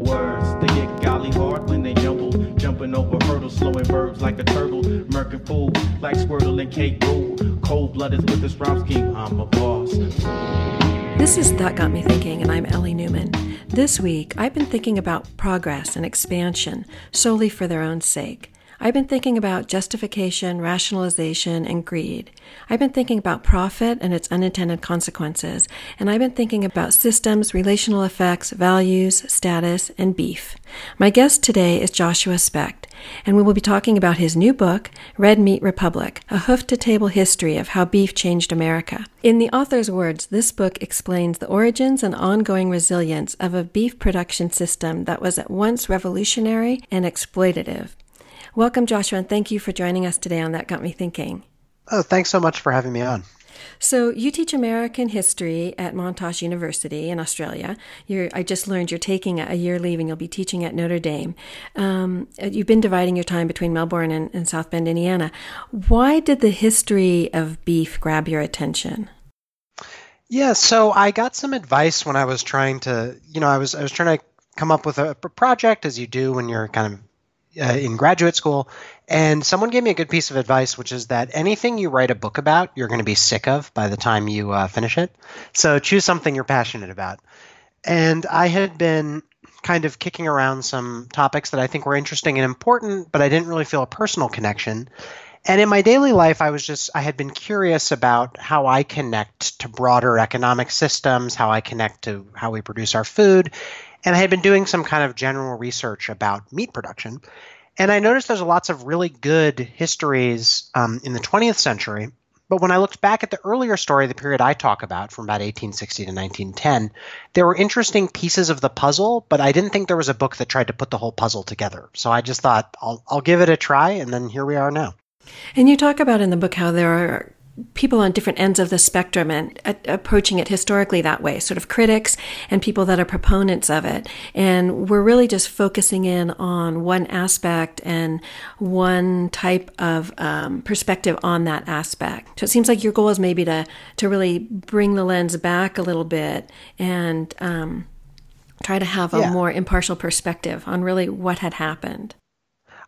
Words, they get golly hard when they jumble. Jumping over hurdles, slowing verbs like a turtle. Murking fool, like Squirtle and Kate Rule. Cold blooded with this rhyme scheme, I'm a boss. This is That Got Me Thinking, and I'm Ellie Newman. This week, I've been thinking about progress and expansion solely for their own sake. I've been thinking about justification, rationalization, and greed. I've been thinking about profit and its unintended consequences. And I've been thinking about systems, relational effects, values, status, and beef. My guest today is Joshua Specht, and we will be talking about his new book, Red Meat Republic, a hoof to table history of how beef changed America. In the author's words, this book explains the origins and ongoing resilience of a beef production system that was at once revolutionary and exploitative. Welcome, Joshua, and thank you for joining us today on That Got Me Thinking. Oh, thanks so much for having me on. So, you teach American history at Monash University in Australia. You're, I just learned you're taking a year leave and you'll be teaching at Notre Dame. Um, you've been dividing your time between Melbourne and, and South Bend, Indiana. Why did the history of beef grab your attention? Yeah, so I got some advice when I was trying to, you know, I was I was trying to come up with a project as you do when you're kind of uh, in graduate school, and someone gave me a good piece of advice, which is that anything you write a book about, you're going to be sick of by the time you uh, finish it. So choose something you're passionate about. And I had been kind of kicking around some topics that I think were interesting and important, but I didn't really feel a personal connection. And in my daily life, I was just, I had been curious about how I connect to broader economic systems, how I connect to how we produce our food. And I had been doing some kind of general research about meat production. And I noticed there's lots of really good histories um, in the 20th century. But when I looked back at the earlier story, the period I talk about from about 1860 to 1910, there were interesting pieces of the puzzle, but I didn't think there was a book that tried to put the whole puzzle together. So I just thought, I'll, I'll give it a try, and then here we are now. And you talk about in the book how there are people on different ends of the spectrum and uh, approaching it historically that way, sort of critics and people that are proponents of it. And we're really just focusing in on one aspect and one type of um, perspective on that aspect. So it seems like your goal is maybe to to really bring the lens back a little bit and um, try to have a yeah. more impartial perspective on really what had happened.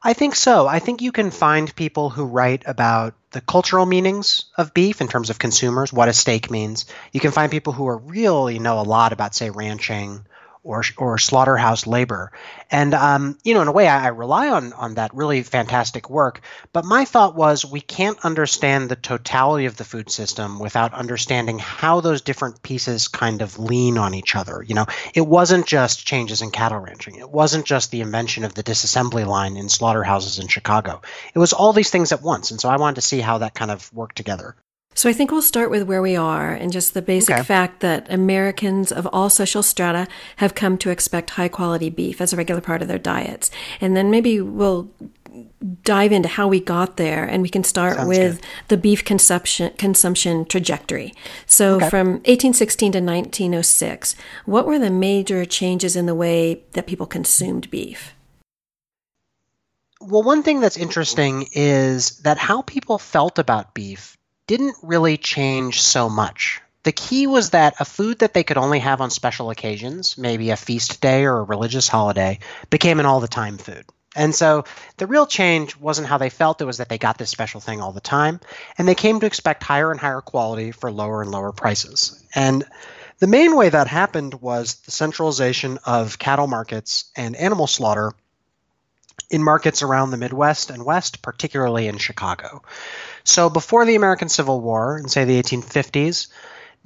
I think so. I think you can find people who write about the cultural meanings of beef in terms of consumers, what a steak means. You can find people who are really know a lot about, say, ranching or or slaughterhouse labor. And um, you know, in a way, I, I, rely on on that really fantastic work. But my thought was, we can't understand the totality of the food system without understanding how those different pieces kind of lean on each other. You know, it wasn't just changes in cattle ranching. It wasn't just the invention of the disassembly line in slaughterhouses in Chicago. It was all these things at once. And so I wanted to see how that kind of worked together. So I think we'll start with where we are and just the basic okay. fact that Americans of all social strata have come to expect high quality beef as a regular part of their diets. And then maybe we'll dive into how we got there and we can start Sounds with good. the beef consumption consumption trajectory. So okay. from 1816 to 1906, what were the major changes in the way that people consumed beef? Well, one thing that's interesting is that how people felt about beef didn't really change so much. The key was that a food that they could only have on special occasions, maybe a feast day or a religious holiday, became an all the time food. And so the real change wasn't how they felt, it was that they got this special thing all the time. And they came to expect higher and higher quality for lower and lower prices. And the main way that happened was the centralization of cattle markets and animal slaughter in markets around the Midwest and West, particularly in Chicago. So before the American Civil War, in say the 1850s,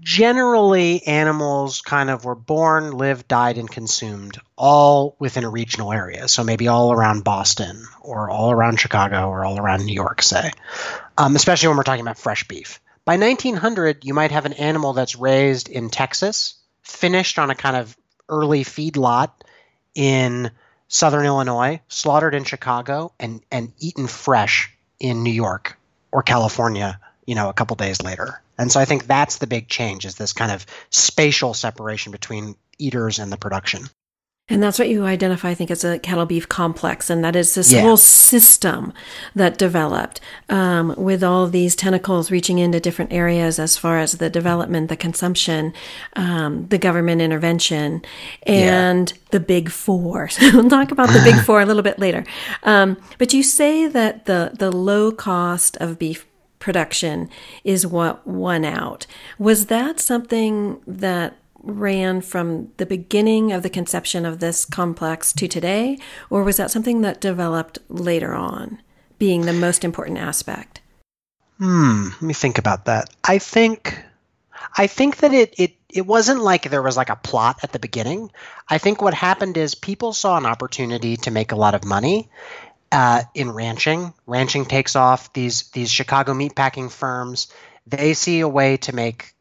generally animals kind of were born, lived, died, and consumed all within a regional area. So maybe all around Boston, or all around Chicago, or all around New York, say, um, especially when we're talking about fresh beef. By 1900, you might have an animal that's raised in Texas, finished on a kind of early feedlot in southern Illinois, slaughtered in Chicago, and, and eaten fresh in New York or California, you know, a couple days later. And so I think that's the big change is this kind of spatial separation between eaters and the production. And that's what you identify, I think, as a cattle beef complex. And that is this Yeah. whole system that developed um, with all these tentacles reaching into different areas as far as the development, the consumption, um, the government intervention, and the big four. So we'll talk about the big four a little bit later. Um, but you say that the, the low cost of beef production is what won out. Was that something that ran from the beginning of the conception of this complex to today, or was that something that developed later on, being the most important aspect? Hmm, let me think about that. I think I think that it it it wasn't like there was like a plot at the beginning. I think what happened is people saw an opportunity to make a lot of money uh, in ranching. Ranching takes off. These these Chicago meatpacking firms they see a way to make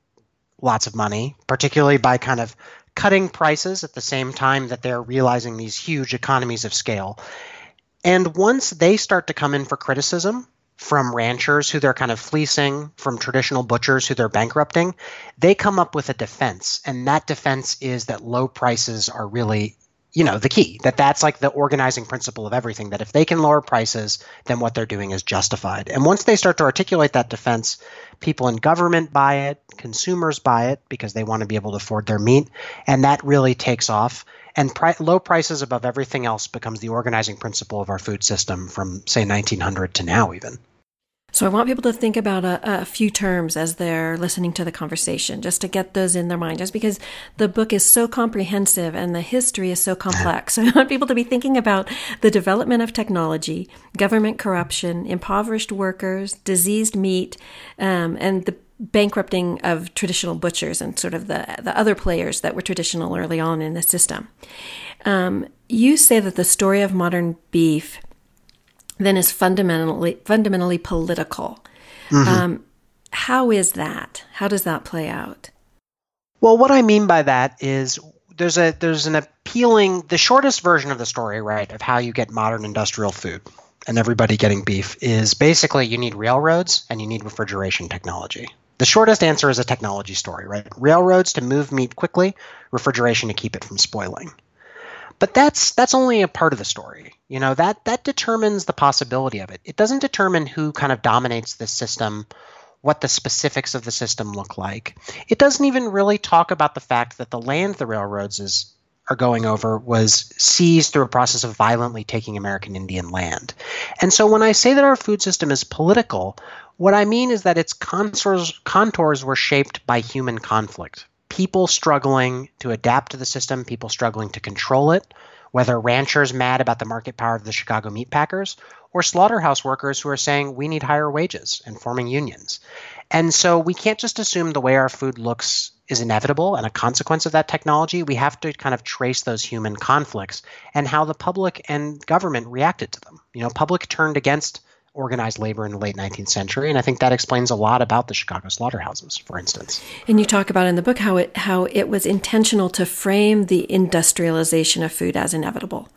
lots of money, particularly by kind of cutting prices at the same time that they're realizing these huge economies of scale. And once they start to come in for criticism from ranchers who they're kind of fleecing, from traditional butchers who they're bankrupting, they come up with a defense. And that defense is that low prices are really, you know, the key. That that's like the organizing principle of everything. That if they can lower prices, then what they're doing is justified. And once they start to articulate that defense, people in government buy it, consumers buy it because they want to be able to afford their meat, and that really takes off and pri- low prices above everything else becomes the organizing principle of our food system from say 1900 to now even So I want people to think about a, a few terms as they're listening to the conversation, just to get those in their mind, just because the book is so comprehensive and the history is so complex. So I want people to be thinking about the development of technology, government corruption, impoverished workers, diseased meat, um, and the bankrupting of traditional butchers and sort of the, the other players that were traditional early on in the system. Um, you say that the story of modern beef then is fundamentally fundamentally political. Um, how is that? How does that play out? well what i mean by that is there's a there's an appealing the shortest version of the story right of how you get modern industrial food and everybody getting beef is basically you need railroads and you need refrigeration technology the shortest answer is a technology story right railroads to move meat quickly refrigeration to keep it from spoiling but that's that's only a part of the story you know that that determines the possibility of it it doesn't determine who kind of dominates the system what the specifics of the system look like it doesn't even really talk about the fact that the land the railroads is are going over was seized through a process of violently taking American Indian land. And so when I say that our food system is political, what I mean is that its contours, contours were shaped by human conflict. People struggling to adapt to the system, people struggling to control it, whether ranchers mad about the market power of the Chicago meatpackers or slaughterhouse workers who are saying we need higher wages and forming unions. And so we can't just assume the way our food looks is inevitable and a consequence of that technology. We have to kind of trace those human conflicts and how the public and government reacted to them. You know, public turned against organized labor in the late 19th century, and I think that explains a lot about the Chicago slaughterhouses, for instance. And you talk about in the book how it how it was intentional to frame the industrialization of food as inevitable,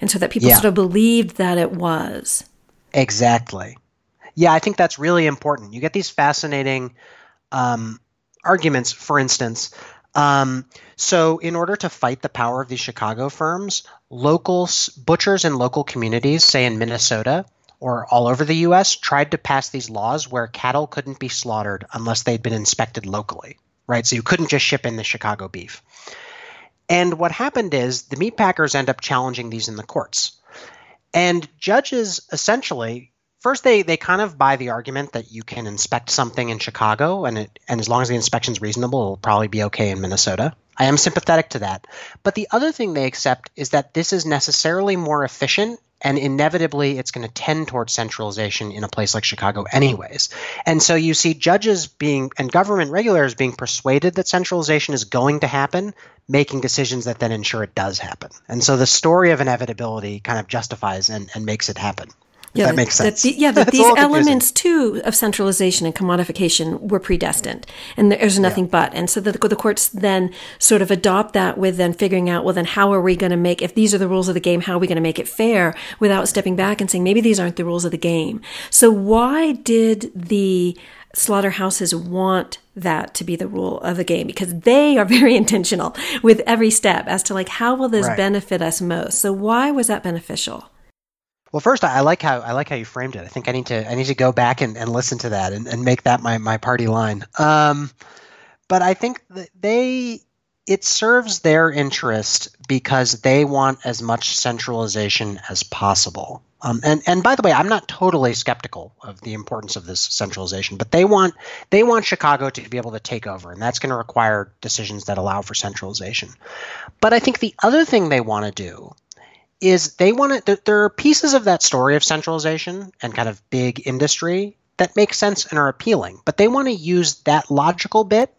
and so that people Yeah. sort of believed that it was. Exactly. Yeah, I think that's really important. You get these fascinating um, arguments, for instance. Um, so, in order to fight the power of these Chicago firms, local butchers in local communities, say in Minnesota or all over the U.S., tried to pass these laws where cattle couldn't be slaughtered unless they'd been inspected locally, right? So you couldn't just ship in the Chicago beef. And what happened is the meat packers end up challenging these in the courts. And judges essentially first they they kind of buy the argument that you can inspect something in Chicago and it and as long as the inspection's reasonable, it'll probably be okay in Minnesota. I am sympathetic to that. But the other thing they accept is that this is necessarily more efficient and inevitably it's going to tend towards centralization in a place like Chicago anyways. And so you see judges being and government regulators being persuaded that centralization is going to happen, making decisions that then ensure it does happen. And so the story of inevitability kind of justifies and, and makes it happen. If that that- makes that sense. the- yeah, that these elements too of centralization and commodification were predestined, and there's nothing but. And so the, the courts then sort of adopt that with then figuring out, well, then how are we going to make if these are the rules of the game? How are we going to make it fair without stepping back and saying maybe these aren't the rules of the game? So why did the slaughterhouses want that to be the rule of the game because they are very intentional with every step as to like how will this right. benefit us most. So why was that beneficial? Well, first, I like how I like how you framed it. I think I need to I need to go back and, and listen to that and, and make that my, my party line. Um, but I think they it serves their interest because they want as much centralization as possible. Um, and and by the way, I'm not totally skeptical of the importance of this centralization, but they want they want Chicago to be able to take over, and that's going to require decisions that allow for centralization. But I think the other thing they want to do is they want to. There are pieces of that story of centralization and kind of big industry that make sense and are appealing, but they want to use that logical bit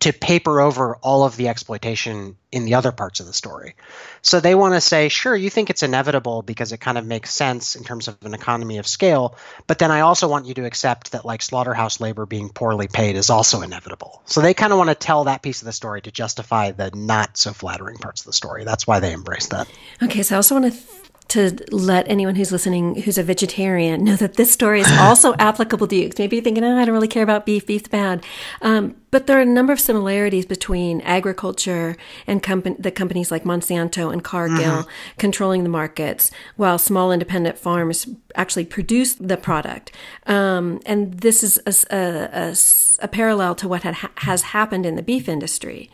to paper over all of the exploitation in the other parts of the story. So they want to say, sure, you think it's inevitable because it kind of makes sense in terms of an economy of scale, but then I also want you to accept that like slaughterhouse labor being poorly paid is also inevitable. So they kind of want to tell that piece of the story to justify the not so flattering parts of the story. That's why they embrace that. Okay, so I also want to th- to let anyone who's listening who's a vegetarian know that this story is also applicable to you. Maybe you're thinking, oh, I don't really care about beef, beef's bad. Um, but there are a number of similarities between agriculture and the companies like Monsanto and Cargill mm-hmm. controlling the markets, while small independent farms actually produce the product. Um, and this is a, a, a, a parallel to what ha- has happened in the beef industry.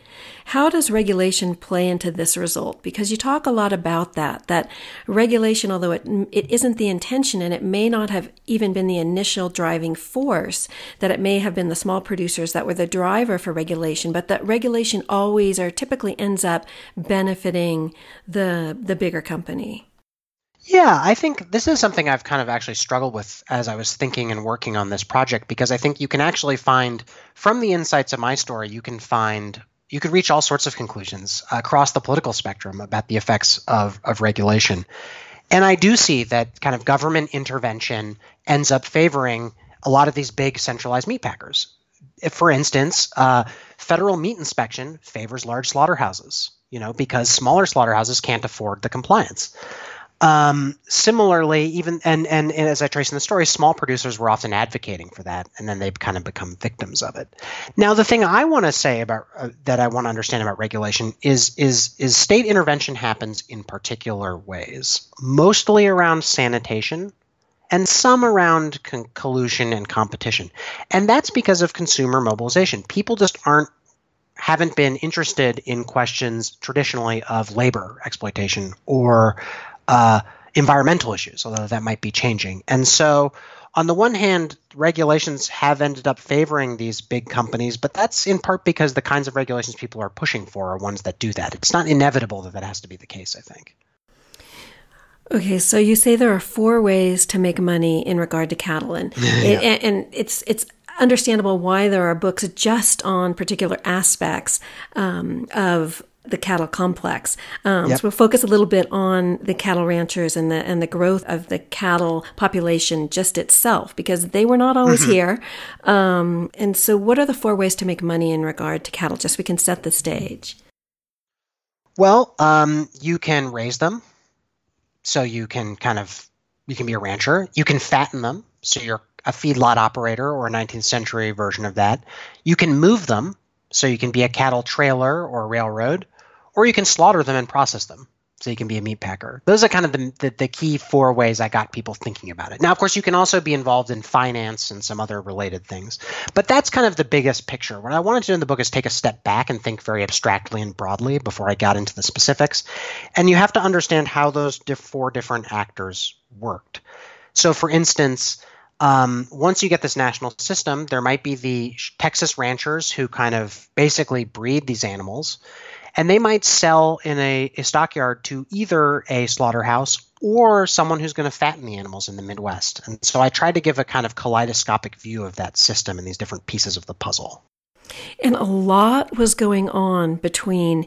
How does regulation play into this result? Because you talk a lot about that, that regulation, although it, it isn't the intention and it may not have even been the initial driving force, that it may have been the small producers that were the driver for regulation, but that regulation always or typically ends up benefiting the, the bigger company. Yeah, I think this is something I've kind of actually struggled with as I was thinking and working on this project because I think you can actually find, from the insights of my story, you can find you could reach all sorts of conclusions across the political spectrum about the effects of, of regulation. And I do see that kind of government intervention ends up favoring a lot of these big centralized meat packers. For instance, uh, federal meat inspection favors large slaughterhouses, you know, because smaller slaughterhouses can't afford the compliance. Um, similarly, even and, and, and as I trace in the story, small producers were often advocating for that, and then they've kind of become victims of it. Now, the thing I want to say about uh, that I want to understand about regulation is is is state intervention happens in particular ways, mostly around sanitation, and some around con- collusion and competition, and that's because of consumer mobilization. People just aren't haven't been interested in questions traditionally of labor exploitation or uh, environmental issues, although that might be changing. And so, on the one hand, regulations have ended up favoring these big companies, but that's in part because the kinds of regulations people are pushing for are ones that do that. It's not inevitable that that has to be the case, I think. Okay, so you say there are four ways to make money in regard to cattle, and, yeah. it, and it's it's understandable why there are books just on particular aspects um, of the cattle complex. Um, yep. So we'll focus a little bit on the cattle ranchers and the and the growth of the cattle population just itself, because they were not always mm-hmm. here. Um, and so, what are the four ways to make money in regard to cattle? Just so we can set the stage. Well, um, you can raise them, so you can kind of you can be a rancher. You can fatten them, so you're a feedlot operator or a 19th century version of that. You can move them, so you can be a cattle trailer or a railroad, or you can slaughter them and process them. So you can be a meat packer. Those are kind of the, the, the, key four ways I got people thinking about it. Now, of course, you can also be involved in finance and some other related things. But that's kind of the biggest picture. What I wanted to do in the book is take a step back and think very abstractly and broadly before I got into the specifics. And you have to understand how those diff- four different actors worked. So, for instance, um, once you get this national system, there might be the Texas ranchers who kind of basically breed these animals, and they might sell in a, a stockyard to either a slaughterhouse or someone who's going to fatten the animals in the Midwest. And so I tried to give a kind of kaleidoscopic view of that system and these different pieces of the puzzle. And a lot was going on between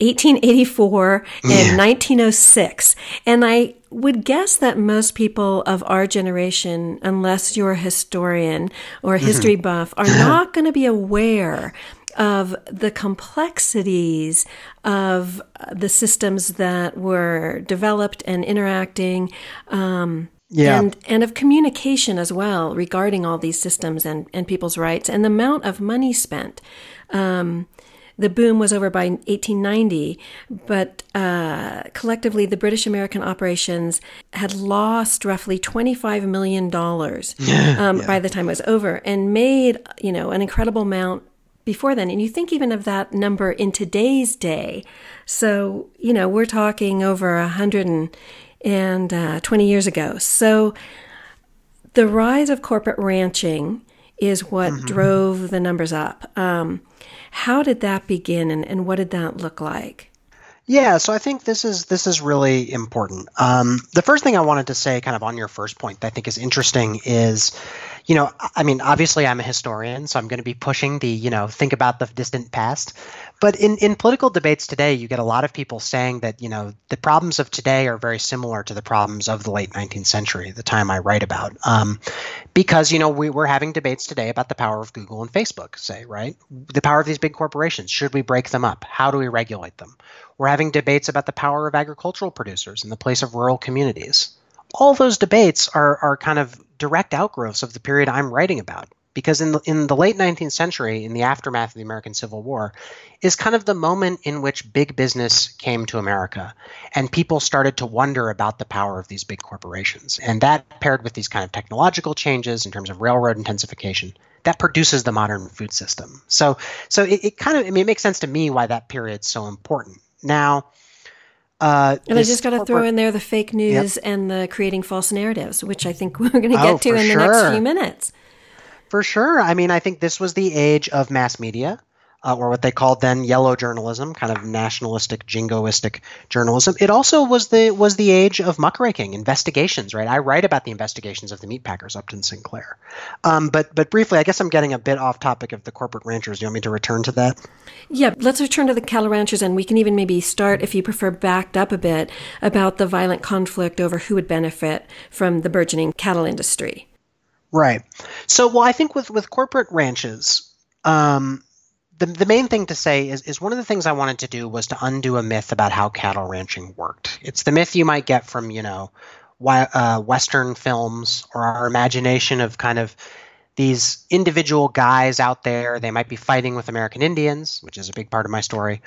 1884 and yeah. 1906. And I would guess that most people of our generation, unless you're a historian or a mm-hmm. history mm-hmm. buff, are not going to be aware of the complexities of the systems that were developed and interacting. Um, Yeah. And, and of communication as well regarding all these systems and, and people's rights and the amount of money spent. Um, the boom was over by 1890, but uh, collectively, the British American operations had lost roughly $25 million um, yeah. by the time it was over and made, you know, an incredible amount before then. And you think even of that number in today's day. So, you know, we're talking over 120 uh, years ago. So the rise of corporate ranching is what mm-hmm. drove the numbers up. Um, how did that begin and, and what did that look like? Yeah, so I think this is this is really important. Um, the first thing I wanted to say, kind of on your first point, that I think is interesting is, you know, I mean, obviously I'm a historian, so I'm going to be pushing the, you know, think about the distant past. But in, in political debates today, you get a lot of people saying that, you know, the problems of today are very similar to the problems of the late 19th century, the time I write about. Um, because, you know, we, we're having debates today about the power of Google and Facebook, say, right? The power of these big corporations. Should we break them up? How do we regulate them? We're having debates about the power of agricultural producers in the place of rural communities. All those debates are, are kind of direct outgrowths of the period I'm writing about because in the, in the late 19th century, in the aftermath of the American Civil War, is kind of the moment in which big business came to America and people started to wonder about the power of these big corporations. And that paired with these kind of technological changes in terms of railroad intensification, that produces the modern food system. So, so it, it kind of, I mean, it makes sense to me why that period's so important. Now, uh, and I just got to throw in there the fake news yep. and the creating false narratives, which I think we're going to get oh, to in sure. the next few minutes. For sure. I mean, I think this was the age of mass media uh, or what they called then yellow journalism, kind of nationalistic, jingoistic journalism. It also was the was the age of muckraking, investigations. Right, I write about the investigations of the meatpackers Upton Sinclair. Um, but but briefly, I guess I'm getting a bit off topic of the corporate ranchers. Do you want me to return to that? Yeah, let's return to the cattle ranchers, and we can even maybe start, if you prefer, backed up a bit about the violent conflict over who would benefit from the burgeoning cattle industry. Right. So, well, I think with with corporate ranches. Um, the, the main thing to say is, is one of the things I wanted to do was to undo a myth about how cattle ranching worked. It's the myth you might get from, you know, uh, Western films or our imagination of kind of these individual guys out there. They might be fighting with American Indians, which is a big part of my story.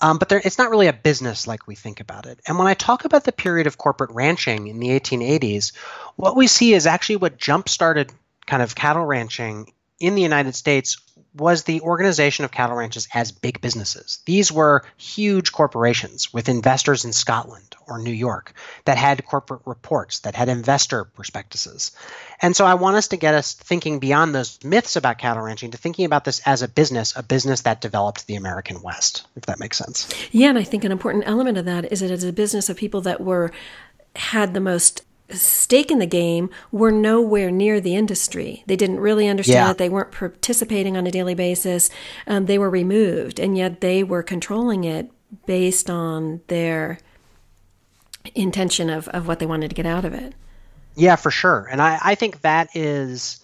Um, but it's not really a business like we think about it. And when I talk about the period of corporate ranching in the 1880s, what we see is actually what jump started kind of cattle ranching in the United States was the organization of cattle ranches as big businesses. These were huge corporations with investors in Scotland or New York that had corporate reports, that had investor prospectuses. And so I want us to get us thinking beyond those myths about cattle ranching to thinking about this as a business, a business that developed the American West, if that makes sense. Yeah, and I think an important element of that is that it's a business of people that were had the most stake in the game were nowhere near the industry. They didn't really understand yeah. it. They weren't participating on a daily basis. Um, they were removed, and yet they were controlling it based on their intention of, of what they wanted to get out of it. Yeah, for sure. And I, I think that is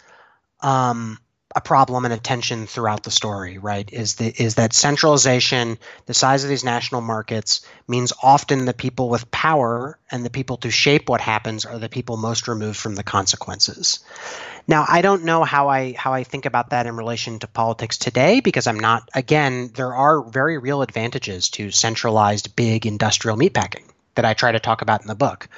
um, a problem and a tension throughout the story, right? Is the is that centralization, the size of these national markets means often the people with power and the people to shape what happens are the people most removed from the consequences. Now, I don't know how I how I think about that in relation to politics today because I'm not again, there are very real advantages to centralized big industrial meatpacking that I try to talk about in the book.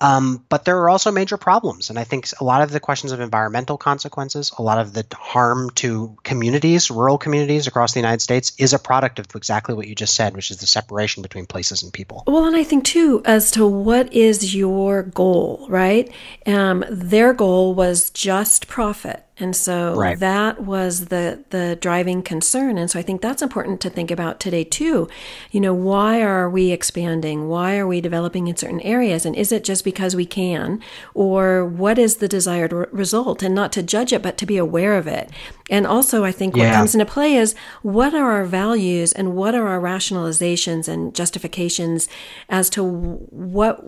Um, but there are also major problems. And I think a lot of the questions of environmental consequences, a lot of the harm to communities, rural communities across the United States, is a product of exactly what you just said, which is the separation between places and people. Well, and I think too, as to what is your goal, right? Um, their goal was just profit. And so right. that was the the driving concern. And so I think that's important to think about today too. You know, why are we expanding? Why are we developing in certain areas? And is it just because we can? Or what is the desired re- result? And not to judge it, but to be aware of it. And also, I think yeah. what comes into play is what are our values and what are our rationalizations and justifications as to what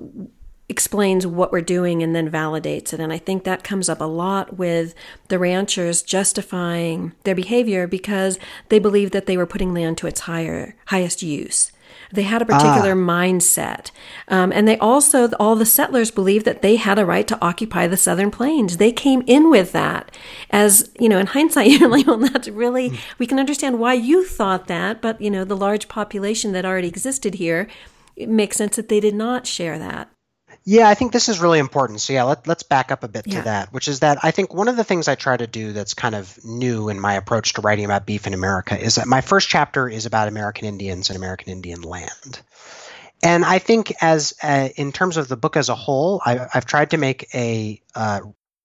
explains what we're doing and then validates it. And I think that comes up a lot with the ranchers justifying their behavior because they believed that they were putting land to its higher highest use. They had a particular ah. mindset. Um, and they also, all the settlers believed that they had a right to occupy the southern plains. They came in with that. As, you know, in hindsight, you're like, well, that's really, we can understand why you thought that, but, you know, the large population that already existed here, it makes sense that they did not share that. Yeah, I think this is really important. So yeah, let, us back up a bit yeah. to that, which is that I think one of the things I try to do that's kind of new in my approach to writing about beef in America is that my first chapter is about American Indians and American Indian land. And I think as uh, in terms of the book as a whole, I, have tried to make a uh,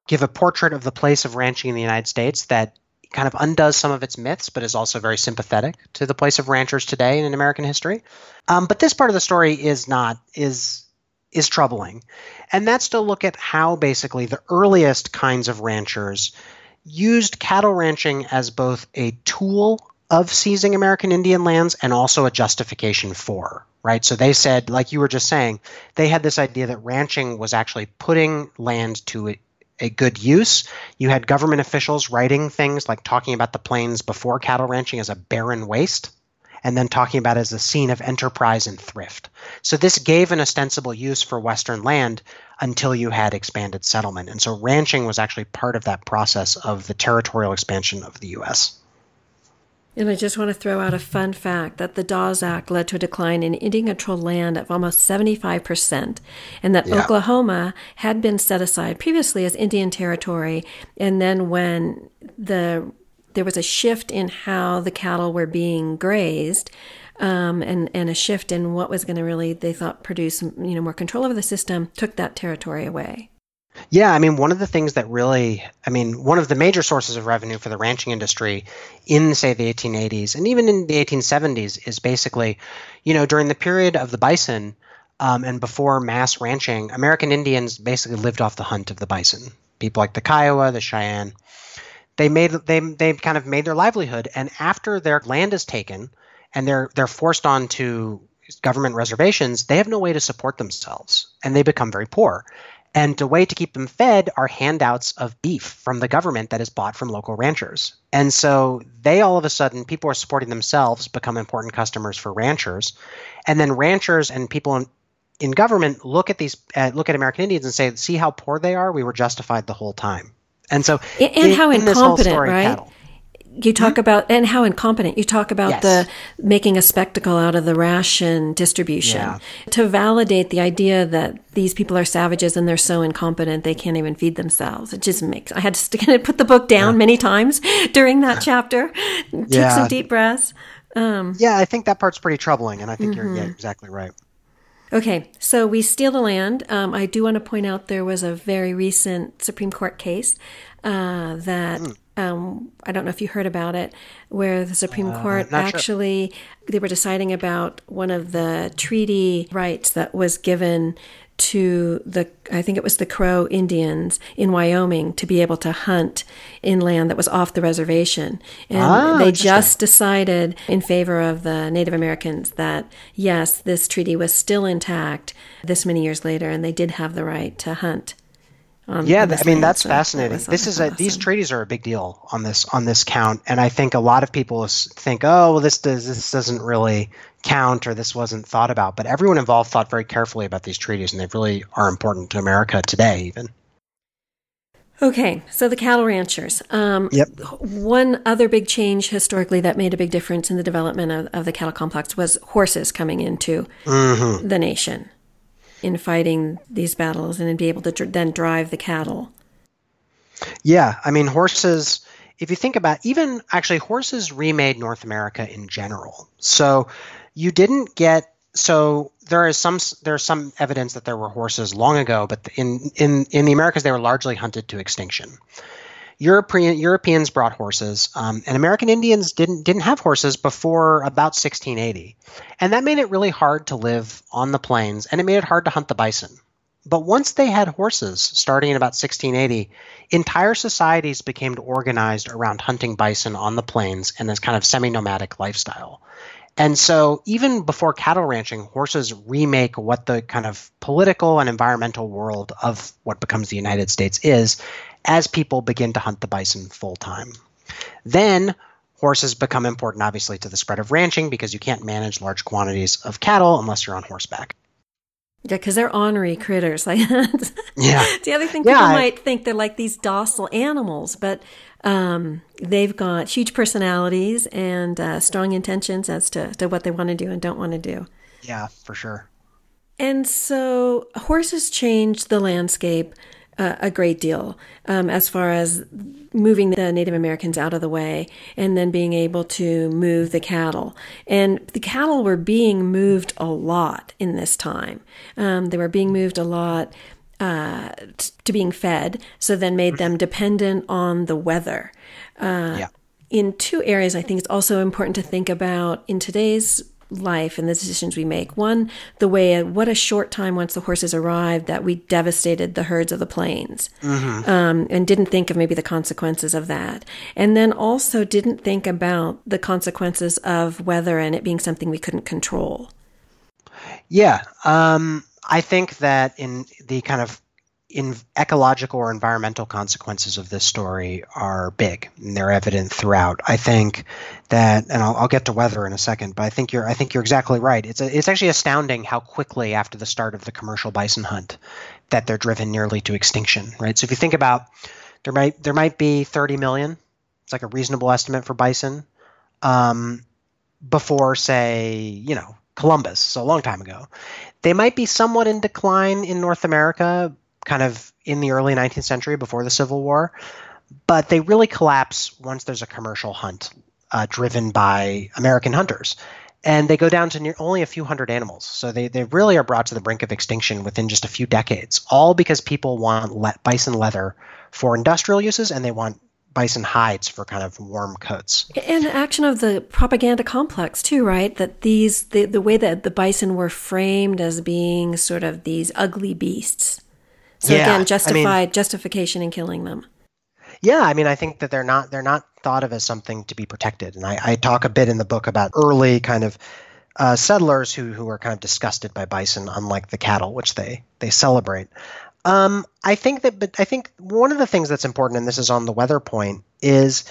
give a portrait of the place of ranching in the United States that kind of undoes some of its myths, but is also very sympathetic to the place of ranchers today in American history. Um, but this part of the story is not is is troubling. And that's to look at how basically the earliest kinds of ranchers used cattle ranching as both a tool of seizing American Indian lands and also a justification for, right? So they said, like you were just saying, they had this idea that ranching was actually putting land to a, a good use. You had government officials writing things like talking about the plains before cattle ranching as a barren waste and then talking about it as a scene of enterprise and thrift. So this gave an ostensible use for Western land until you had expanded settlement. And so ranching was actually part of that process of the territorial expansion of the U.S. And I just want to throw out a fun fact that the Dawes Act led to a decline in Indian controlled land of almost 75%, and that yeah. Oklahoma had been set aside previously as Indian territory. And then when the there was a shift in how the cattle were being grazed. Um, and and a shift in what was going to really they thought produce you know more control over the system took that territory away. Yeah, I mean, one of the things that really, I mean, one of the major sources of revenue for the ranching industry in, say, the 1880s and even in the 1870s is basically, you know, during the period of the bison um, and before mass ranching, American Indians basically lived off the hunt of the bison. People like the Kiowa, the Cheyenne they made they they kind of made their livelihood and after their land is taken and they're they're forced onto government reservations they have no way to support themselves and they become very poor and the way to keep them fed are handouts of beef from the government that is bought from local ranchers and so they all of a sudden people are supporting themselves become important customers for ranchers and then ranchers and people in, in government look at these uh, look at American Indians and say, "See how poor they are? We were justified the whole time." And so, and, and in, how incompetent, right? Cattle, you talk mm-hmm. about and how incompetent you talk about yes. the making a spectacle out of the ration distribution yeah. to validate the idea that these people are savages and they're so incompetent they can't even feed themselves it just makes i had to of put the book down yeah. many times during that chapter take yeah. some deep breaths um, yeah i think that part's pretty troubling and i think mm-hmm. you're yeah, mm-hmm. exactly right Okay, so we steal the land. Um, I do want to point out there was a very recent Supreme Court case uh, that mm. um, I don't know if you heard about it, where the Supreme uh, Court actually sure. they were deciding about one of the treaty rights that was given to the I think it was the Crow Indians in Wyoming to be able to hunt in land that was off the reservation. And ah, they just decided in favor of the Native Americans that yes, this treaty was still intact this many years later and they did have the right to hunt. On, yeah, on I mean that's so fascinating. This is a, these treaties are a big deal on this on this count, and I think a lot of people think, oh, well, this does this doesn't really count or this wasn't thought about. But everyone involved thought very carefully about these treaties, and they really are important to America today, even. Okay, so the cattle ranchers. Um, yep. One other big change historically that made a big difference in the development of, of the cattle complex was horses coming into mm-hmm. the nation in fighting these battles and be able to dr- then drive the cattle. Yeah, I mean, horses if you think about even actually horses remade North America in general. So you didn't get so there is some there's some evidence that there were horses long ago, but in in in the Americas they were largely hunted to extinction. European Europeans brought horses, um, and American Indians didn't didn't have horses before about 1680, and that made it really hard to live on the plains, and it made it hard to hunt the bison. But once they had horses, starting in about 1680, entire societies became organized around hunting bison on the plains and this kind of semi nomadic lifestyle. And so, even before cattle ranching, horses remake what the kind of political and environmental world of what becomes the United States is as people begin to hunt the bison full time. Then, Horses become important, obviously, to the spread of ranching because you can't manage large quantities of cattle unless you're on horseback. Yeah, because they're ornery critters. Like yeah. the other thing people might think they're like these docile animals, but um, they've got huge personalities and uh, strong intentions as to, to what they want to do and don't want to do. Yeah, for sure. And so horses change the landscape uh, a great deal um, as far as moving the Native Americans out of the way and then being able to move the cattle. And the cattle were being moved a lot in this time. Um, they were being moved a lot uh, to being fed, so then made them dependent on the weather. Uh, yeah. In two areas, I think it's also important to think about in today's life and the decisions we make. One, the way, what a short time once the horses arrived that we devastated the herds of the plains mm-hmm. um, and didn't think of maybe the consequences of that. And then also didn't think about the consequences of weather and it being something we couldn't control. Yeah. Um, I think that in the kind of in ecological or environmental consequences of this story are big and they're evident throughout. I think that, and I'll, I'll, get to weather in a second, but I think you're I think you're exactly right. It's a, it's actually astounding how quickly after the start of the commercial bison hunt that they're driven nearly to extinction. Right. So if you think about there might there might be 30 million. It's like a reasonable estimate for bison. Um, before say you know Columbus, so a long time ago. They might be somewhat in decline in North America, kind of in the early 19th century before the Civil War, but they really collapse once there's a commercial hunt uh, driven by American hunters. And they go down to near, only a few hundred animals. So they, they really are brought to the brink of extinction within just a few decades, all because people want le- bison leather for industrial uses and they want bison hides for kind of warm coats. And action of the propaganda complex too, right? That these the, the way that the bison were framed as being sort of these ugly beasts so yeah, again, justified I mean, justification in killing them. Yeah, I mean, I think that they're not they're not thought of as something to be protected, and I, I talk a bit in the book about early kind of uh, settlers who who are kind of disgusted by bison, unlike the cattle, which they they celebrate. Um, I think that, but I think one of the things that's important, and this is on the weather point, is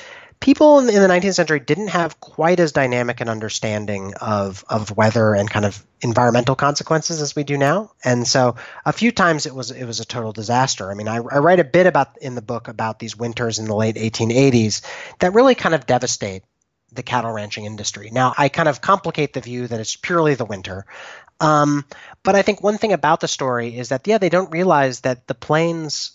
people in, the 19th century didn't have quite as dynamic an understanding of of weather and kind of environmental consequences as we do now. And so a few times it was it was a total disaster. I mean, I, I write a bit about in the book about these winters in the late 1880s that really kind of devastate the cattle ranching industry. Now, I kind of complicate the view that it's purely the winter. Um, but I think one thing about the story is that, yeah, they don't realize that the plains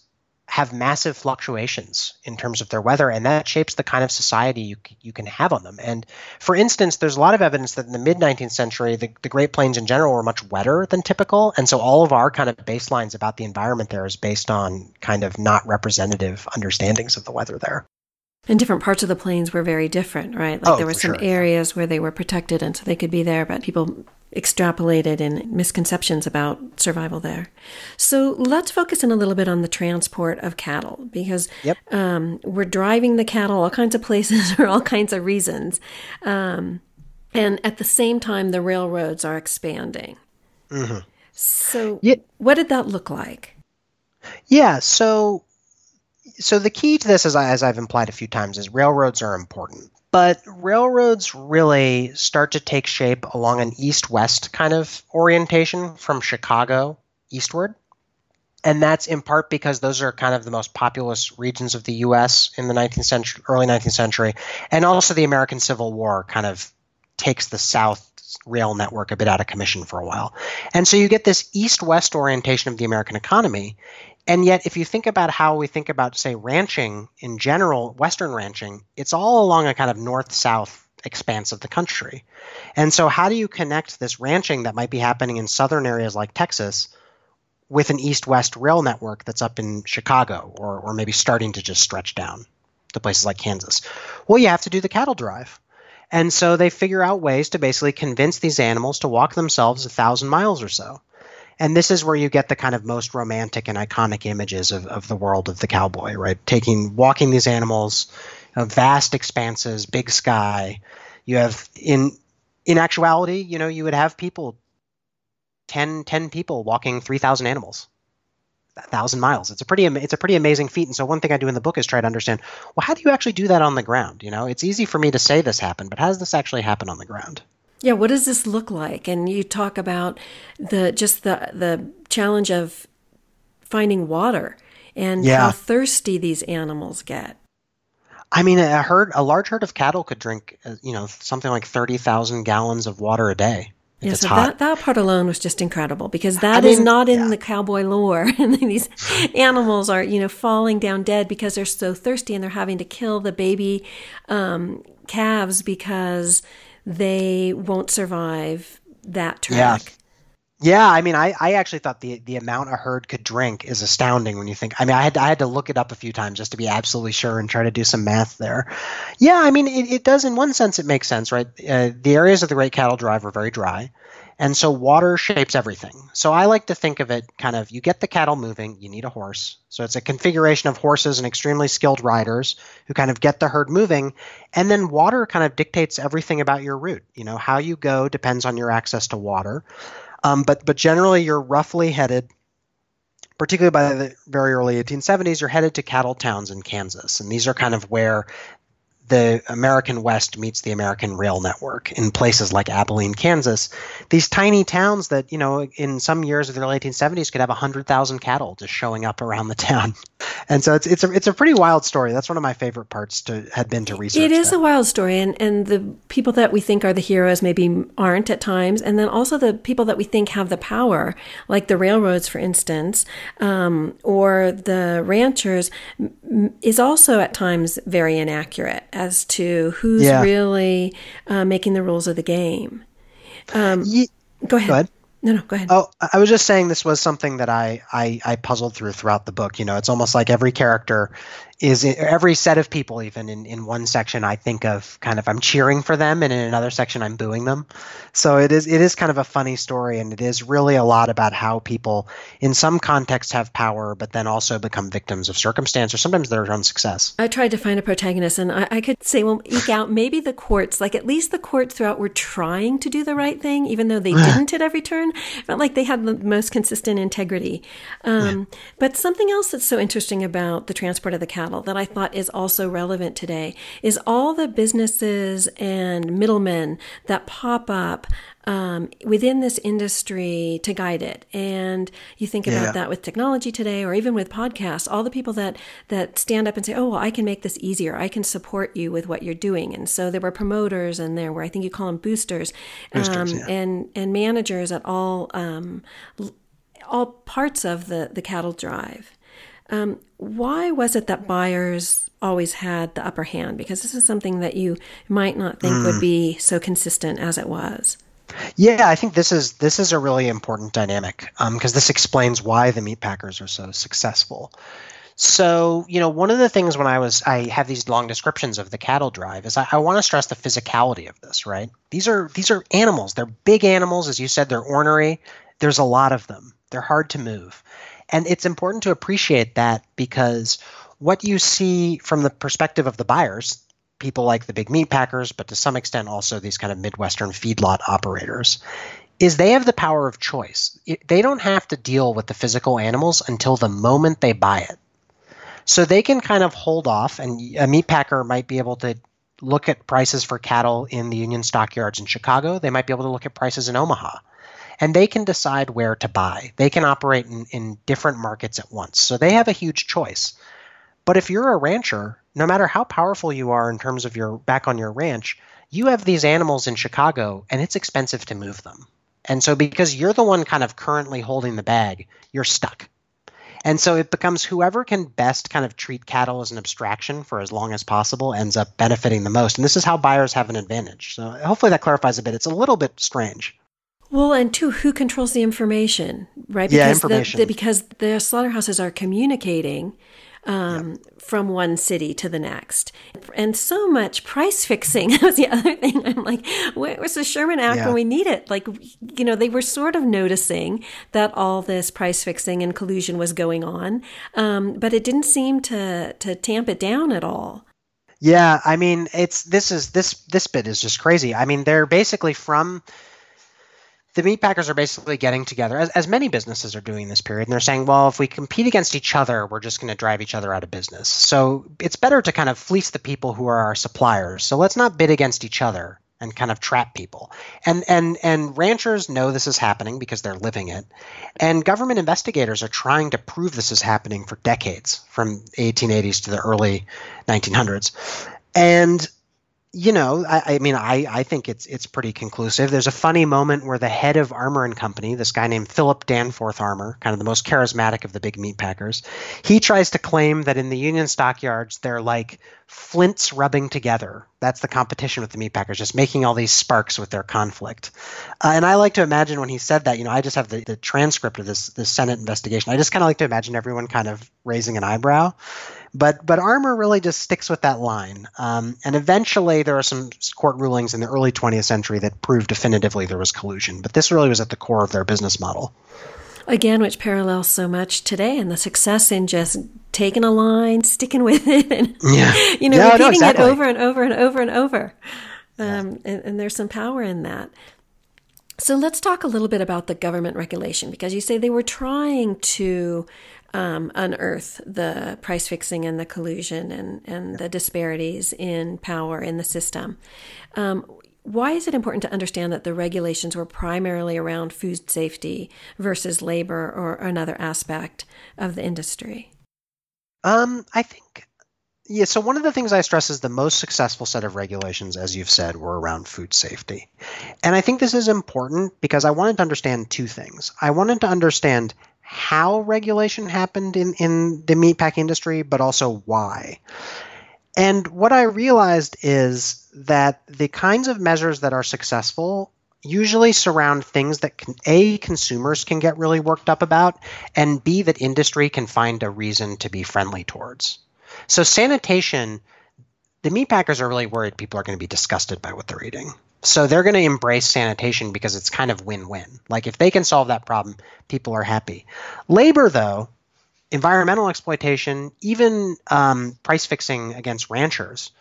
have massive fluctuations in terms of their weather, and that shapes the kind of society you, you can have on them. And for instance, there's a lot of evidence that in the mid 19th century, the, the Great Plains in general were much wetter than typical. And so all of our kind of baselines about the environment there is based on kind of not representative understandings of the weather there. And different parts of the plains were very different, right? Like oh, there were some sure. areas where they were protected and so they could be there, but people extrapolated and misconceptions about survival there. So let's focus in a little bit on the transport of cattle because yep. um, we're driving the cattle all kinds of places for all kinds of reasons. Um, and at the same time, the railroads are expanding. Mm-hmm. So, yeah. what did that look like? Yeah, so so the key to this, as, I, as I've implied a few times, is railroads are important. But railroads really start to take shape along an east west kind of orientation from Chicago eastward. And that's in part because those are kind of the most populous regions of the U.S. in the 19th century, early 19th century, and also the American Civil War kind of takes the South rail network a bit out of commission for a while. And so you get this east west orientation of the American economy. And yet, if you think about how we think about, say, ranching in general, Western ranching, it's all along a kind of north south expanse of the country. And so, how do you connect this ranching that might be happening in southern areas like Texas with an east west rail network that's up in Chicago or, or maybe starting to just stretch down to places like Kansas? Well, you have to do the cattle drive. And so they figure out ways to basically convince these animals to walk themselves a thousand miles or so. And this is where you get the kind of most romantic and iconic images of, of the world of the cowboy, right? Taking, walking these animals, know, vast expanses, big sky. You have, in, in actuality, you know, you would have people, 10, 10 people walking 3,000 animals thousand miles. It's a pretty it's a pretty amazing feat. And so one thing I do in the book is try to understand well how do you actually do that on the ground? You know, it's easy for me to say this happened, but how does this actually happen on the ground? Yeah, what does this look like? And you talk about the just the the challenge of finding water and yeah. how thirsty these animals get. I mean, a herd, a large herd of cattle could drink, uh, you know, something like thirty thousand gallons of water a day. Yeah, so that, that part alone was just incredible because that I is not in yeah. the cowboy lore. and these animals are, you know, falling down dead because they're so thirsty and they're having to kill the baby um, calves because they won't survive that trek. Yeah. Yeah, I mean, I, I actually thought the the amount a herd could drink is astounding when you think. I mean, I had I had to look it up a few times just to be absolutely sure and try to do some math there. Yeah, I mean, it, it does in one sense it makes sense, right? Uh, the areas of the Great Cattle Drive are very dry, and so water shapes everything. So I like to think of it kind of you get the cattle moving, you need a horse. So it's a configuration of horses and extremely skilled riders who kind of get the herd moving, and then water kind of dictates everything about your route. You know, how you go depends on your access to water. Um, but but generally, you're roughly headed, particularly by the very early 1870s, you're headed to cattle towns in Kansas, and these are kind of where the American West meets the American rail network in places like Abilene, Kansas. These tiny towns that, you know, in some years of the early 1870s could have 100,000 cattle just showing up around the town. And so it's it's a it's a pretty wild story. That's one of my favorite parts to had been to research. It is that. a wild story and and the people that we think are the heroes maybe aren't at times and then also the people that we think have the power like the railroads for instance um, or the ranchers is also at times very inaccurate as to who's yeah. really uh, making the rules of the game. Um, Ye- go ahead. Go ahead. No, no, go ahead. Oh, I was just saying this was something that I, I, I puzzled through throughout the book. You know, it's almost like every character is every set of people even in, in one section i think of kind of i'm cheering for them and in another section i'm booing them. So it is it is kind of a funny story and it is really a lot about how people in some contexts have power but then also become victims of circumstance or sometimes their own success. I tried to find a protagonist and I, I could say well eke out maybe the courts like at least the courts throughout were trying to do the right thing even though they didn't at every turn. Felt like they had the most consistent integrity. Um, yeah. but something else that's so interesting about the transport of the cattle that I thought is also relevant today is all the businesses and middlemen that pop up um, within this industry to guide it. And you think about yeah. that with technology today, or even with podcasts. All the people that that stand up and say, "Oh, well, I can make this easier. I can support you with what you're doing." And so there were promoters, and there were I think you call them boosters, boosters um, yeah. and and managers at all um, all parts of the the cattle drive. Um, why was it that buyers always had the upper hand? Because this is something that you might not think mm. would be so consistent as it was. Yeah, I think this is this is a really important dynamic because um, this explains why the meat packers are so successful. So, you know, one of the things when I was I have these long descriptions of the cattle drive is I, I want to stress the physicality of this, right? These are these are animals. They're big animals, as you said, they're ornery. There's a lot of them. They're hard to move. And it's important to appreciate that because what you see from the perspective of the buyers, people like the big meat packers, but to some extent also these kind of Midwestern feedlot operators, is they have the power of choice. They don't have to deal with the physical animals until the moment they buy it. So they can kind of hold off, and a meat packer might be able to look at prices for cattle in the Union stockyards in Chicago. They might be able to look at prices in Omaha and they can decide where to buy. They can operate in, in different markets at once. So they have a huge choice. But if you're a rancher, no matter how powerful you are in terms of your back on your ranch, you have these animals in Chicago and it's expensive to move them. And so because you're the one kind of currently holding the bag, you're stuck. And so it becomes whoever can best kind of treat cattle as an abstraction for as long as possible ends up benefiting the most. And this is how buyers have an advantage. So hopefully that clarifies a bit. It's a little bit strange. Well, and two, who controls the information, right? Because yeah, information. The, the, because the slaughterhouses are communicating um, yep. from one city to the next. And so much price fixing. That was the other thing. I'm like, where was the Sherman Act yeah. when we need it? Like, you know, they were sort of noticing that all this price fixing and collusion was going on, um, but it didn't seem to to tamp it down at all. Yeah, I mean, it's this is this this bit is just crazy. I mean, they're basically from the meat packers are basically getting together, as, as many businesses are doing this period, and they're saying, well, if we compete against each other, we're just going to drive each other out of business. So it's better to kind of fleece the people who are our suppliers. So let's not bid against each other and kind of trap people. And and and ranchers know this is happening because they're living it. And government investigators are trying to prove this is happening for decades, from 1880s to the early 1900s. And you know, I, I, mean, I, I think it's it's pretty conclusive. There's a funny moment where the head of Armour and Company, this guy named Philip Danforth Armour, kind of the most charismatic of the big meat packers, he tries to claim that in the Union stockyards they're like flints rubbing together. That's the competition with the meat packers, just making all these sparks with their conflict. Uh, and I like to imagine when he said that, you know, I just have the, the transcript of this this Senate investigation. I just kind of like to imagine everyone kind of raising an eyebrow. But but Armour really just sticks with that line. Um, and eventually, there are some court rulings in the early 20th century that prove definitively there was collusion. But this really was at the core of their business model. Again, which parallels so much today, and the success in just taking a line, sticking with it, and yeah. you know, repeating no, exactly. it over and over and over and over. Um, and, and there's some power in that. So let's talk a little bit about the government regulation because you say they were trying to um, unearth the price fixing and the collusion and, and the disparities in power in the system. Um, why is it important to understand that the regulations were primarily around food safety versus labor or another aspect of the industry? Um, I think, yeah. So one of the things I stress is the most successful set of regulations, as you've said, were around food safety, and I think this is important because I wanted to understand two things. I wanted to understand how regulation happened in, in the meatpacking industry, but also why. And what I realized is that the kinds of measures that are successful usually surround things that can, a consumers can get really worked up about and b that industry can find a reason to be friendly towards so sanitation the meat packers are really worried people are going to be disgusted by what they're eating so they're going to embrace sanitation because it's kind of win-win. Like if they can solve that problem, people are happy. Labor, though, environmental exploitation, even um, price fixing against ranchers,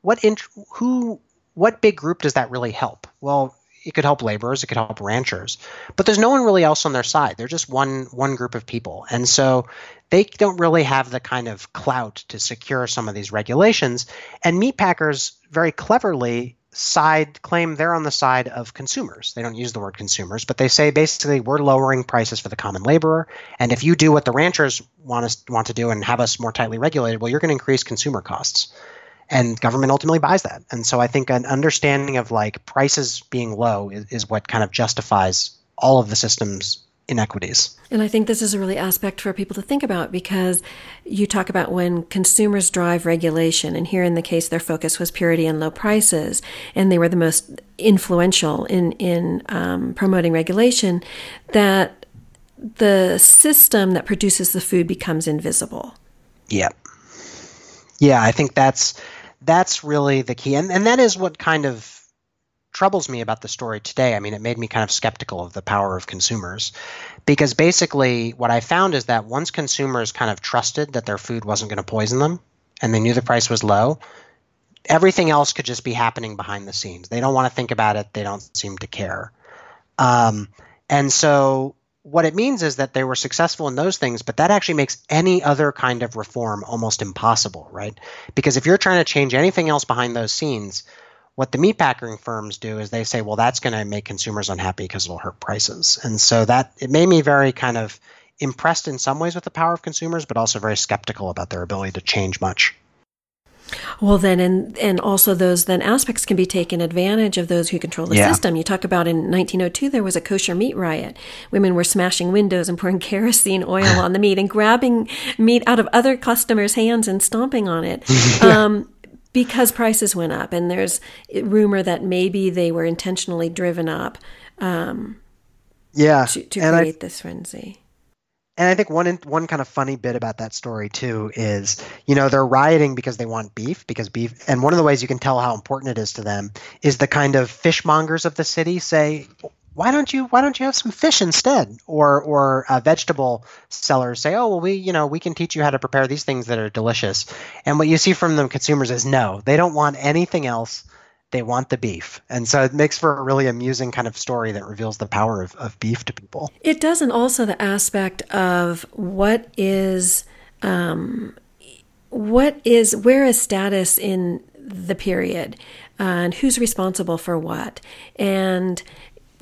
what int- who what big group does that really help? Well, it could help laborers, it could help ranchers, but there's no one really else on their side. They're just one one group of people, and so they don't really have the kind of clout to secure some of these regulations. And meat packers very cleverly side claim they're on the side of consumers. They don't use the word consumers, but they say basically we're lowering prices for the common laborer, and if you do what the ranchers want us want to do and have us more tightly regulated, well, you're going to increase consumer costs, and government ultimately buys that. And so I think an understanding of like prices being low is, is what kind of justifies all of the systems inequities. And I think this is a really aspect for people to think about because you talk about when consumers drive regulation, and here in the case, their focus was purity and low prices, and they were the most influential in in um, promoting regulation. That the system that produces the food becomes invisible. Yeah, yeah, I think that's that's really the key, and and that is what kind of troubles me about the story today. I mean, it made me kind of skeptical of the power of consumers because basically what I found is that once consumers kind of trusted that their food wasn't going to poison them and they knew the price was low, everything else could just be happening behind the scenes. They don't want to think about it, they don't seem to care. Um, and so what it means is that they were successful in those things, but that actually makes any other kind of reform almost impossible, right? Because if you're trying to change anything else behind those scenes, what the meatpacking firms do is they say, well, that's going to make consumers unhappy because it'll hurt prices. And so that it made me very kind of impressed in some ways with the power of consumers, but also very skeptical about their ability to change much. Well, then, and and also those then aspects can be taken advantage of those who control the yeah. system. You talk about in 1902 there was a kosher meat riot. Women were smashing windows and pouring kerosene oil on the meat and grabbing meat out of other customers' hands and stomping on it. yeah. um, because prices went up, and there's rumor that maybe they were intentionally driven up. Um, yeah, to, to create I, this frenzy. And I think one one kind of funny bit about that story too is, you know, they're rioting because they want beef because beef. And one of the ways you can tell how important it is to them is the kind of fishmongers of the city say, why don't you why don't you have some fish instead or or uh, vegetable sellers say oh well we you know we can teach you how to prepare these things that are delicious and what you see from the consumers is no they don't want anything else they want the beef. And so it makes for a really amusing kind of story that reveals the power of, of beef to people. It does, and also the aspect of what is. Um, what is where is status in the period uh, and who's responsible for what and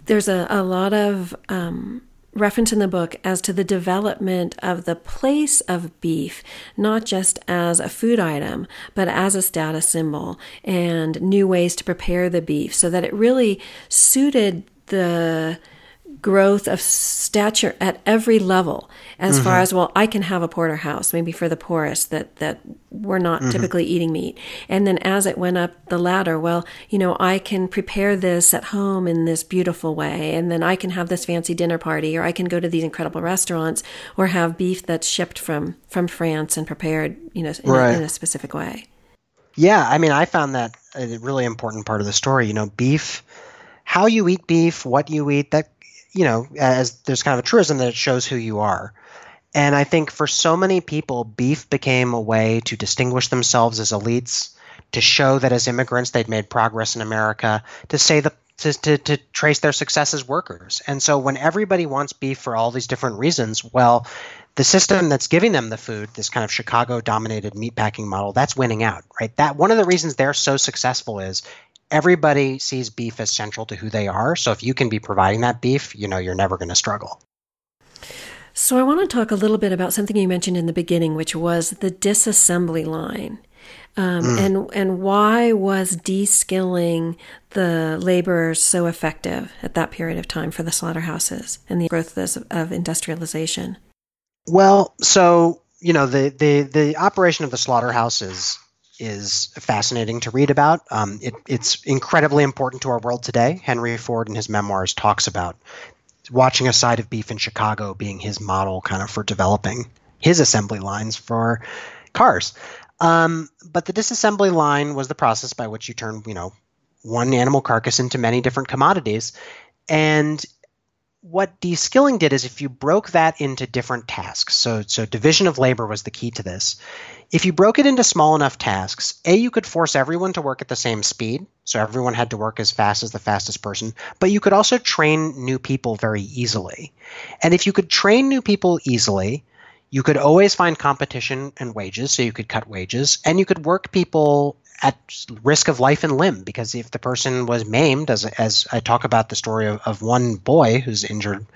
there's a, a lot of um, reference in the book as to the development of the place of beef, not just as a food item, but as a status symbol and new ways to prepare the beef so that it really suited the growth of stature at every level as mm-hmm. far as well i can have a porterhouse maybe for the poorest that that we're not mm-hmm. typically eating meat and then as it went up the ladder well you know i can prepare this at home in this beautiful way and then i can have this fancy dinner party or i can go to these incredible restaurants or have beef that's shipped from from france and prepared you know in, right. a, in a specific way yeah i mean i found that a really important part of the story you know beef how you eat beef, what you eat, that you know, as there's kind of a truism that it shows who you are. And I think for so many people, beef became a way to distinguish themselves as elites, to show that as immigrants they'd made progress in America, to say the to, to, to trace their success as workers. And so when everybody wants beef for all these different reasons, well, the system that's giving them the food, this kind of Chicago dominated meatpacking model, that's winning out, right? That one of the reasons they're so successful is everybody sees beef as central to who they are. So if you can be providing that beef, you know, you're never going to struggle. So I want to talk a little bit about something you mentioned in the beginning, which was the disassembly line. Um, mm. and and why was de-skilling the laborers so effective at that period of time for the slaughterhouses and the growth of, of industrialization? Well, so you know the the the operation of the slaughterhouses is fascinating to read about. Um, it, it's incredibly important to our world today. Henry Ford, in his memoirs, talks about watching a side of beef in Chicago being his model kind of for developing his assembly lines for cars. Um, but the disassembly line was the process by which you turn, you know, one animal carcass into many different commodities. And what de-skilling did is if you broke that into different tasks, so so division of labor was the key to this. If you broke it into small enough tasks, A, you could force everyone to work at the same speed. So everyone had to work as fast as the fastest person. But you could also train new people very easily. And if you could train new people easily, you could always find competition and wages, so you could cut wages, and you could work people at risk of life and limb because if the person was maimed, as as I talk about the story of, of one boy who's injured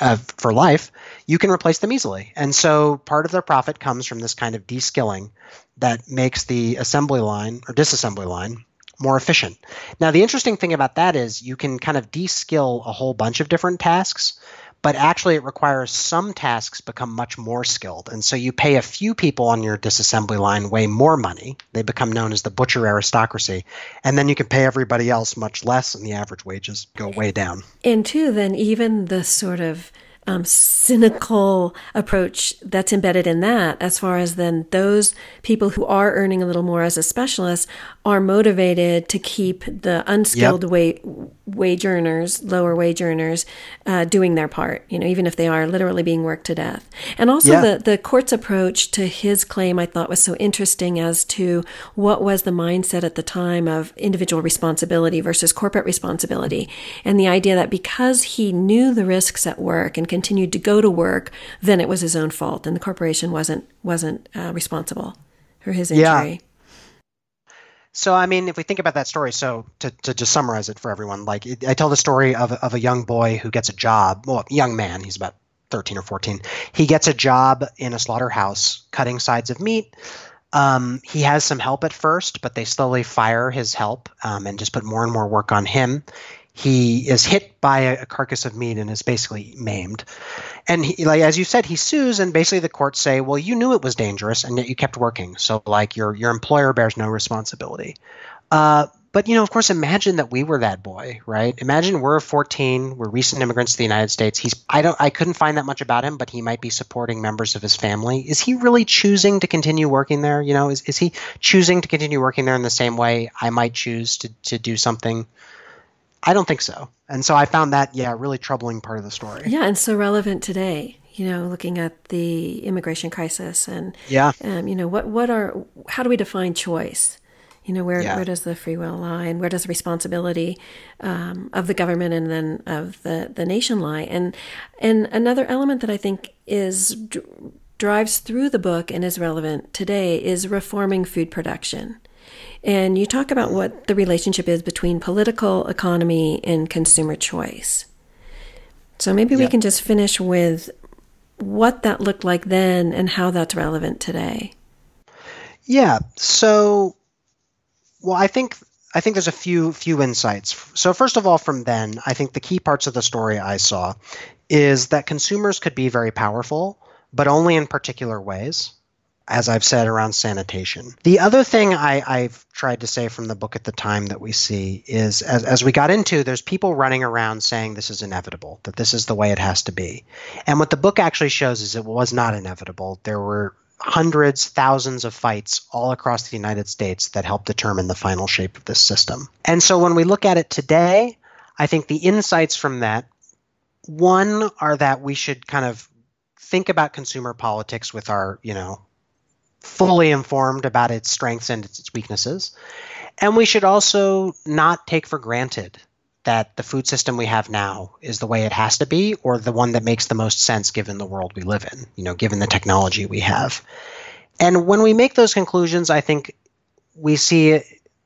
uh, for life, you can replace them easily. And so part of their profit comes from this kind of de-skilling that makes the assembly line or disassembly line more efficient. Now, the interesting thing about that is you can kind of de-skill a whole bunch of different tasks but actually it requires some tasks become much more skilled. And so you pay a few people on your disassembly line way more money. They become known as the butcher aristocracy. And then you can pay everybody else much less and the average wages go way down. And two, then even the sort of um, cynical approach that's embedded in that, as far as then those people who are earning a little more as a specialist are motivated to keep the unskilled yep. wa- wage earners, lower wage earners, uh, doing their part, you know, even if they are literally being worked to death. And also yeah. the, the court's approach to his claim I thought was so interesting as to what was the mindset at the time of individual responsibility versus corporate responsibility. And the idea that because he knew the risks at work and continued to go to work, then it was his own fault and the corporation wasn't, wasn't uh, responsible for his injury. Yeah. So, I mean, if we think about that story, so to, to just summarize it for everyone, like I tell the story of, of a young boy who gets a job, well, young man, he's about 13 or 14. He gets a job in a slaughterhouse cutting sides of meat. Um, he has some help at first, but they slowly fire his help um, and just put more and more work on him he is hit by a, carcass of meat and is basically maimed. And he, like as you said, he sues, and basically the courts say, "Well, you knew it was dangerous, and yet you kept working. So like your your employer bears no responsibility." Uh, but you know, of course, imagine that we were that boy, right? Imagine we're 14, we're recent immigrants to the United States. He's I don't I couldn't find that much about him, but he might be supporting members of his family. Is he really choosing to continue working there? You know, is is he choosing to continue working there in the same way I might choose to to do something I don't think so. And so I found that, yeah, really troubling part of the story. Yeah, and so relevant today. You know, looking at the immigration crisis and yeah, um, you know what what are how do we define choice? You know, where, Yeah. where does the free will lie and where does the responsibility um, of the government and then of the, the nation lie? And, and another element that I think is dr- drives through the book and is relevant today is reforming food production. And you talk about what the relationship is between political economy and consumer choice. So maybe we can just finish with what that looked like then and how that's relevant today. Yeah. So, well, I think I think there's a few few insights. So first of all, from then, I think the key parts of the story I saw is that consumers could be very powerful, but only in particular ways. As I've said around sanitation. The other thing I, I've tried to say from the book at the time that we see is as, as we got into, there's people running around saying this is inevitable, that this is the way it has to be. And what the book actually shows is it was not inevitable. There were hundreds, thousands of fights all across the United States that helped determine the final shape of this system. And so when we look at it today, I think the insights from that one are that we should kind of think about consumer politics with our, you know, fully informed about its strengths and its weaknesses. And we should also not take for granted that the food system we have now is the way it has to be or the one that makes the most sense given the world we live in, you know, given the technology we have. And when we make those conclusions, I think we see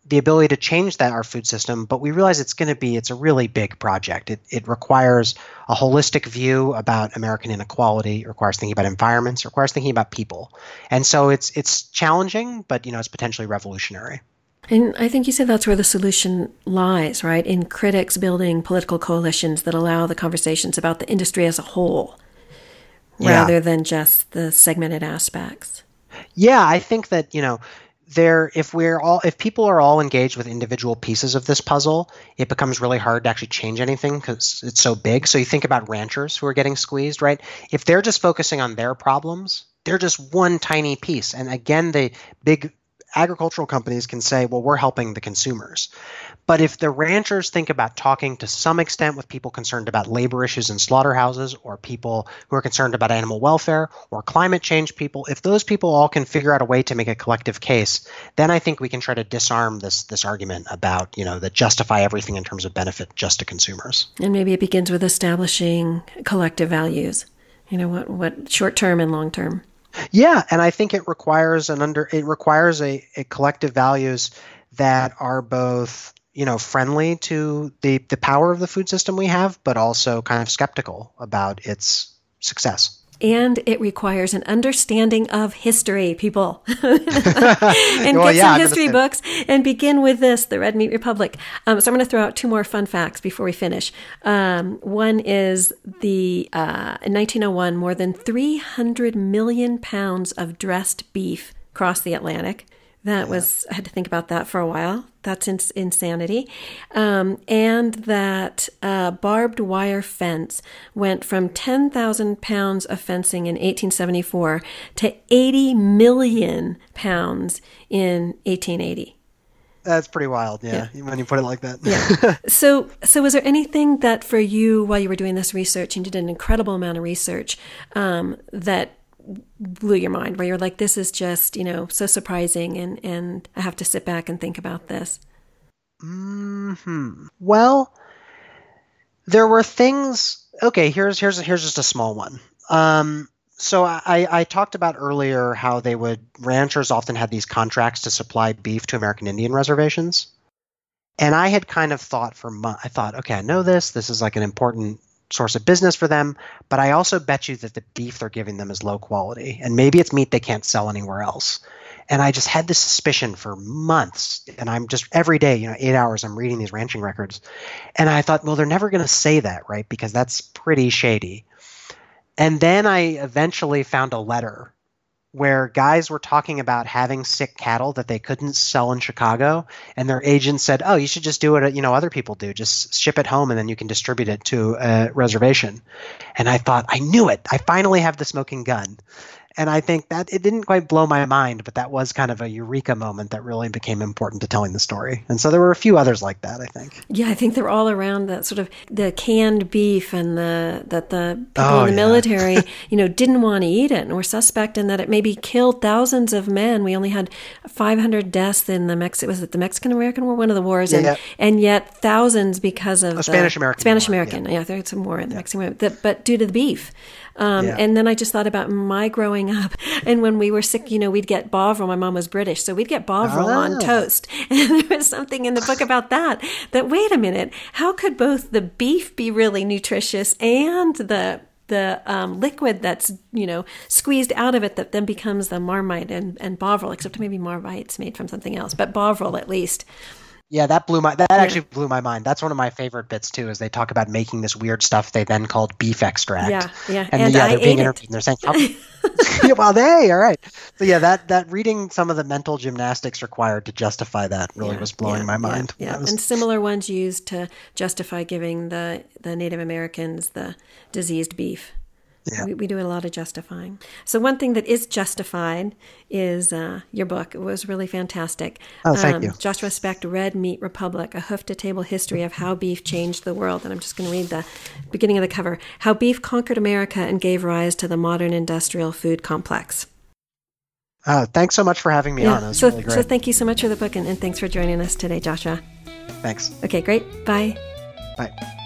the ability to change that our food system, but we realize it's going to be it's a really big project. It it requires a holistic view about American inequality, it requires thinking about environments, it requires thinking about people. And so it's it's challenging, but you know, it's potentially revolutionary. And I think you said that's where the solution lies, right? In critics building political coalitions that allow the conversations about the industry as a whole Yeah. rather than just the segmented aspects. Yeah, I think that, you know, there if we're all if people are all engaged with individual pieces of this puzzle, it becomes really hard to actually change anything cuz it's so big. So you think about ranchers who are getting squeezed, right? If they're just focusing on their problems, they're just one tiny piece. And again, the big agricultural companies can say, well, we're helping the consumers. But if the ranchers think about talking to some extent with people concerned about labor issues in slaughterhouses or people who are concerned about animal welfare or climate change people, if those people all can figure out a way to make a collective case, then I think we can try to disarm this this argument about, you know, that justify everything in terms of benefit just to consumers. And maybe it begins with establishing collective values. You know, what, what short term and long term. Yeah, and I think it requires an under it requires a, a collective values that are both you know friendly to the the power of the food system we have, but also kind of skeptical about its success. And it requires an understanding of history, people. and Well, get yeah, some history books and begin with this the Red Meat Republic. Um, so I'm going to throw out two more fun facts before we finish. Um, one is the uh, in 1901, more than 300 million pounds of dressed beef crossed the Atlantic. That was, I had to think about that for a while. That's ins- insanity. Um, and that uh, barbed wire fence went from 10,000 pounds of fencing in 1874 to 80 million pounds in 1880. That's pretty wild, yeah, when you put it like that. yeah. So, so was there anything that for you while you were doing this research, and you did an incredible amount of research, um, that blew your mind, where you're like, "This is just, you know, so surprising," and and I have to sit back and think about this. hmm Well, there were things. Okay, here's here's here's just a small one. Um, so I, I talked about earlier how they would ranchers often had these contracts to supply beef to American Indian reservations, and I had kind of thought for months. I thought, okay, I know this. This is like an important source of business for them, but I also bet you that the beef they're giving them is low quality, and maybe it's meat they can't sell anywhere else. And I just had this suspicion for months. And I'm just every day, you know, eight hours, I'm reading these ranching records. And I thought, well, they're never going to say that, right? Because that's pretty shady. And then I eventually found a letter where guys were talking about having sick cattle that they couldn't sell in Chicago, and their agent said, "Oh, you should just do what you know other people do. Just ship it home, and then you can distribute it to a reservation." And I thought, I knew it. I finally have the smoking gun. And I think that it didn't quite blow my mind, but that was kind of a eureka moment that really became important to telling the story. And so there were a few others like that, I think. Yeah, I think they're all around that sort of the canned beef and the that the people Oh, in the yeah. military, you know, didn't want to eat it and were suspect in that it maybe killed thousands of men. We only had 500 deaths in the Mex was it the Mexican American War, one of the wars, and Yeah. and yet thousands because of the Spanish-American Spanish American. Yeah, there's some more in the Mexican War, the, but due to the beef. Um, Yeah. And then I just thought about my growing up, and when we were sick, you know, we'd get Bovril. My mom was British, so we'd get Bovril on Ah. toast. And there was something in the book about that. That wait a minute, how could both the beef be really nutritious and the the um, liquid that's you know squeezed out of it that then becomes the marmite and, and bovril, except maybe marmite's made from something else, but bovril at least. Yeah, that blew my that actually blew my mind. That's one of my favorite bits too, is they talk about making this weird stuff they then called beef extract. Yeah, yeah, And, and yeah, I they're being ate it. interviewed and they're saying, yeah, well, they all right. So yeah, that that reading some of the mental gymnastics required to justify that really Yeah, was blowing yeah, my mind. Yeah, was- and similar ones used to justify giving the the Native Americans the diseased beef. Yeah. We, we do a lot of justifying. So one thing that is justified is uh, your book. It was really fantastic. Um, Oh, thank you. Joshua Specht, Red Meat Republic: A Hoof-to-Table History of How Beef Changed the World. And I'm just going to read the beginning of the cover: How Beef Conquered America and Gave Rise to the Modern Industrial Food Complex. oh, thanks so much for having me on. So, really so thank you so much for the book, and, and thanks for joining us today, Joshua. thanks. Okay, great. Bye. Bye.